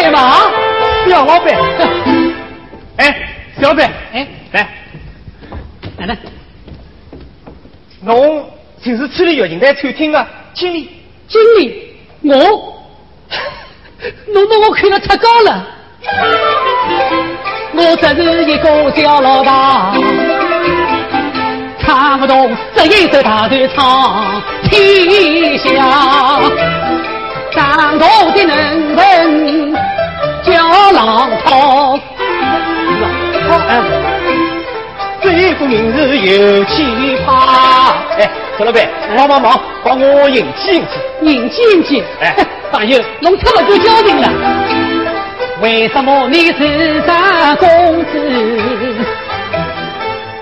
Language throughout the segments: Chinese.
小老板，哎，小老板，哎，来，奶奶，侬就是处理月形台餐厅的经理，经理，我，侬把我看得太高了，我只是一个小老大，唱不动这一首大团唱天下，长大的能文叫浪涛，哎，这个名字有气派。哎，小老板，帮帮忙，帮我引进引起。引进引进，哎朋友，侬这么多交情了，为什么你是咱公子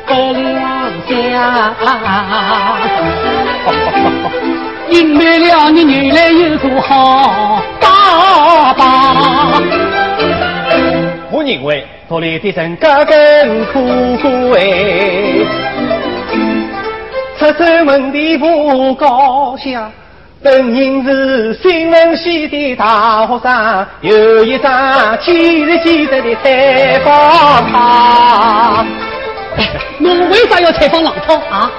不良隐瞒了你原来有个好爸爸。我认为道理的人家更可贵，出手问题不高兴。本人是新闻系的大学生，有一张记实记实的采访卡。侬为啥要采访浪涛啊？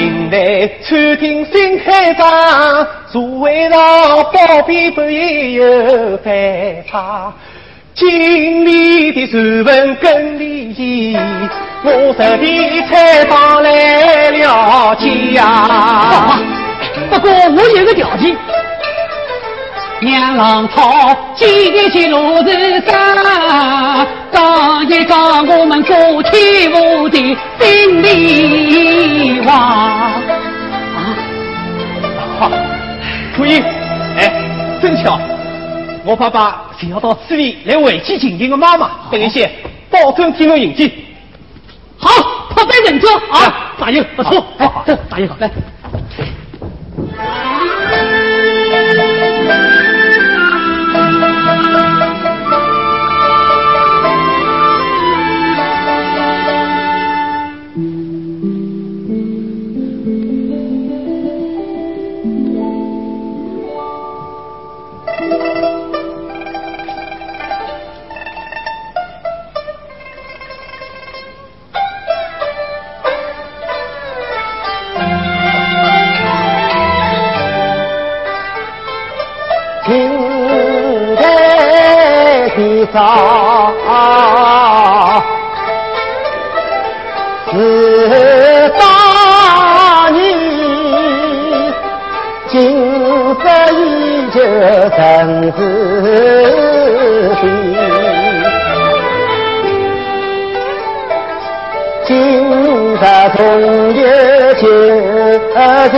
月形台餐厅新开张，座位上包庇不也有翻唱。经理的传闻更离奇，我特地采访来了解呀。不过我有个条件，让浪涛继续落日上，讲一讲我们过天舞的心里话。啊，好，可以。哎，真巧，我爸爸正要到市里来会见亲情的妈妈，等一些保证替我迎接。好，破杯认错啊，大爷不错，哎，这大爷好，来。在的上，是大你，今朝依旧真是。今朝总有旧情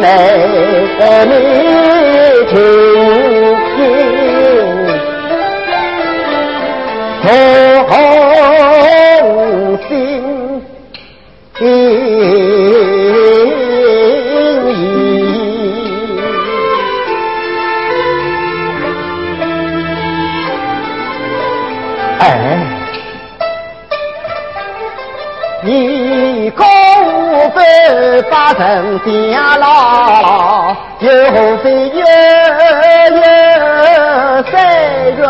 来你听同人家老，又何非月月三月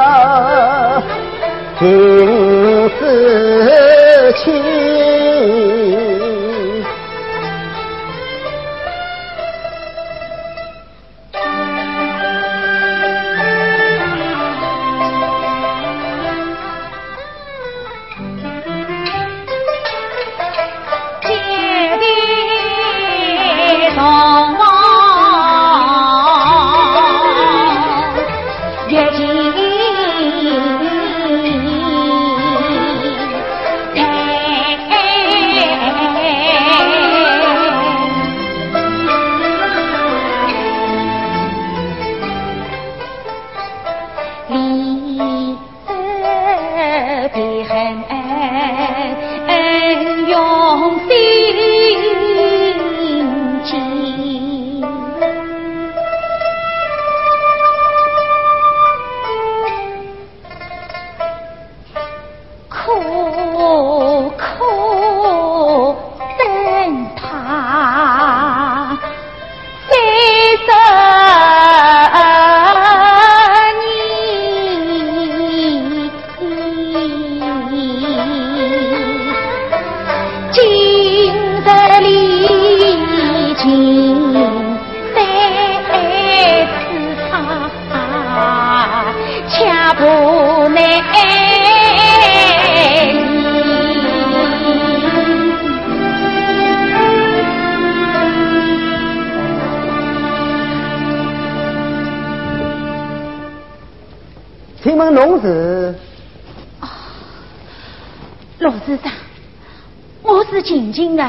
是静静的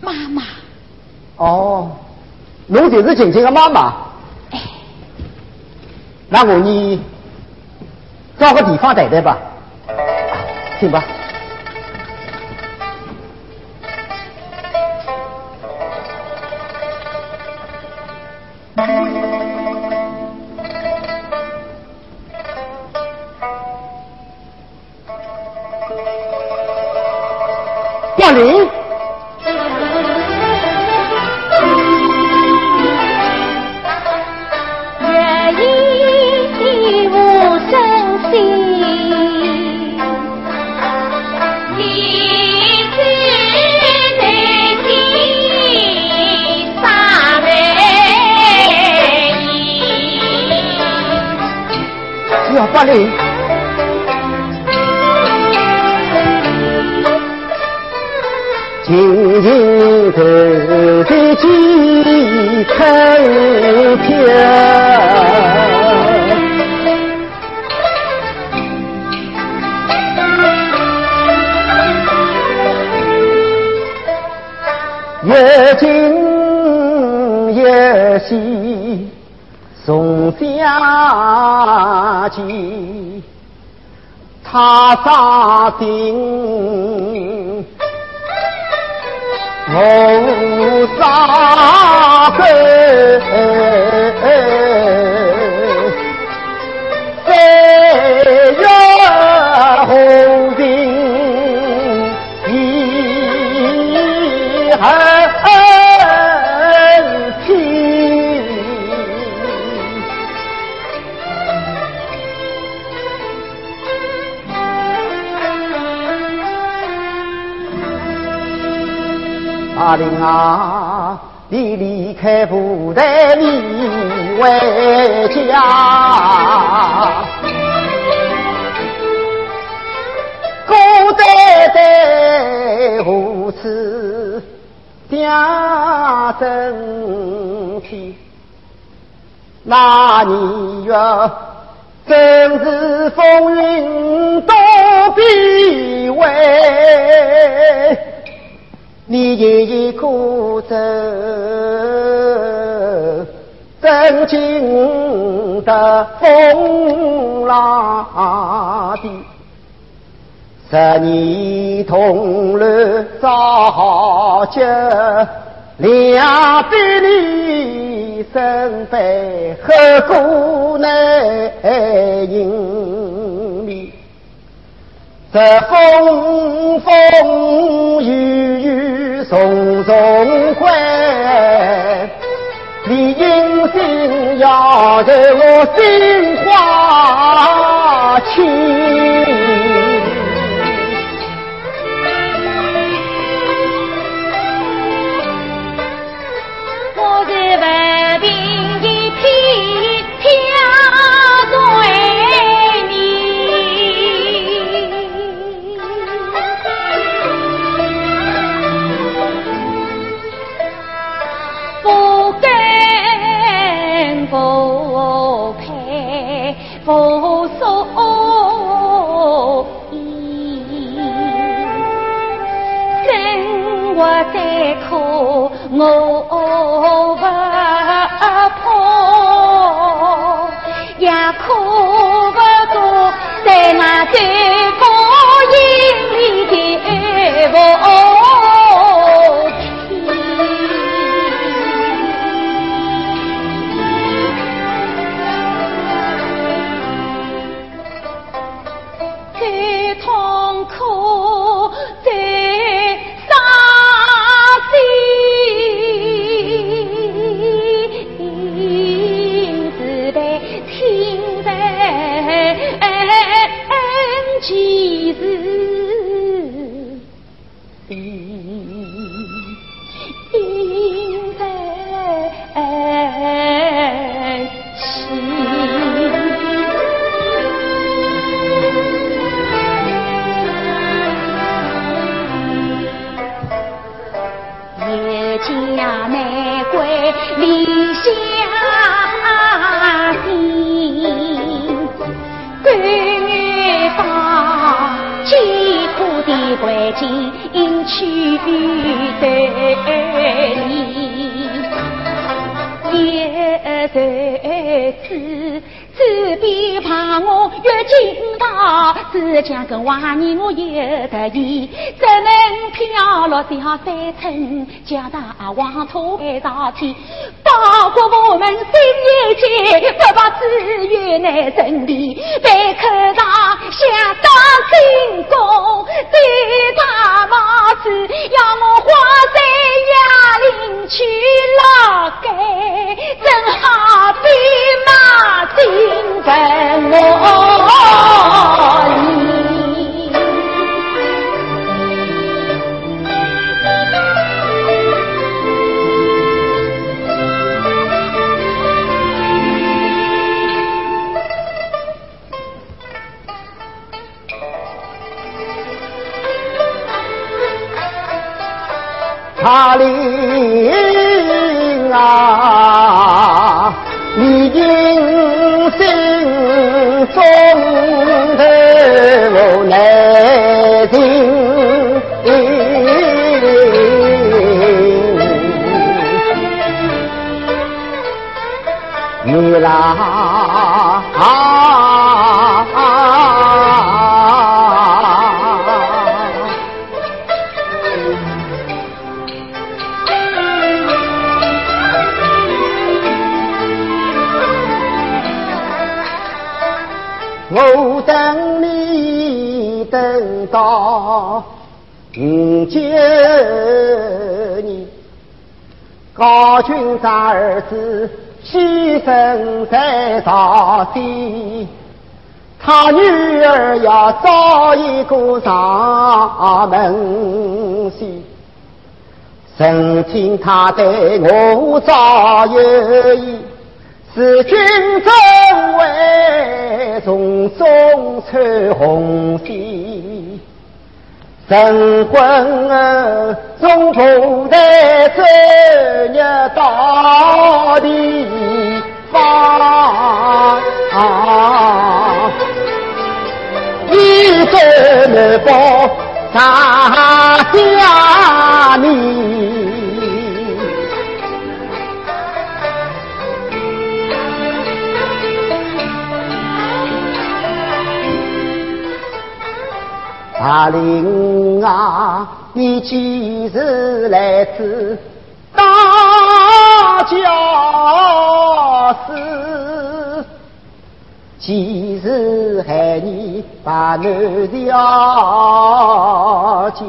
妈妈。哦，侬就是静静的妈妈。哎，那我你找个地方待待吧。请吧。静静的的几层天，越近越细。送下去，他杀定，我杀根，飞越阿玲啊，你离开部队，你回家，孤单单如此想身体，那年月正是风云多变幻。你一一孤舟，曾经的风浪的，十年同路早结，两百里身背何故难迎面？这风风雨雨重重关，你应心要得我心花无凭无所依。生活再苦我家玫瑰。尽去对你，也在此。此边怕我越惊大，只讲个话你我也得意，怎能飘落下三寸，家大王土海大天，包括我们新一届，不把资源来整理，被科等你等到五九年，高君长儿子牺牲在朝天，他女儿要找一个上门婿，曾经他对我早有意。是君正为从中穿红线，神魂儿从古代走入到地方，一走难报上家面。大林啊，你几时来自大教师？几时害你把男条件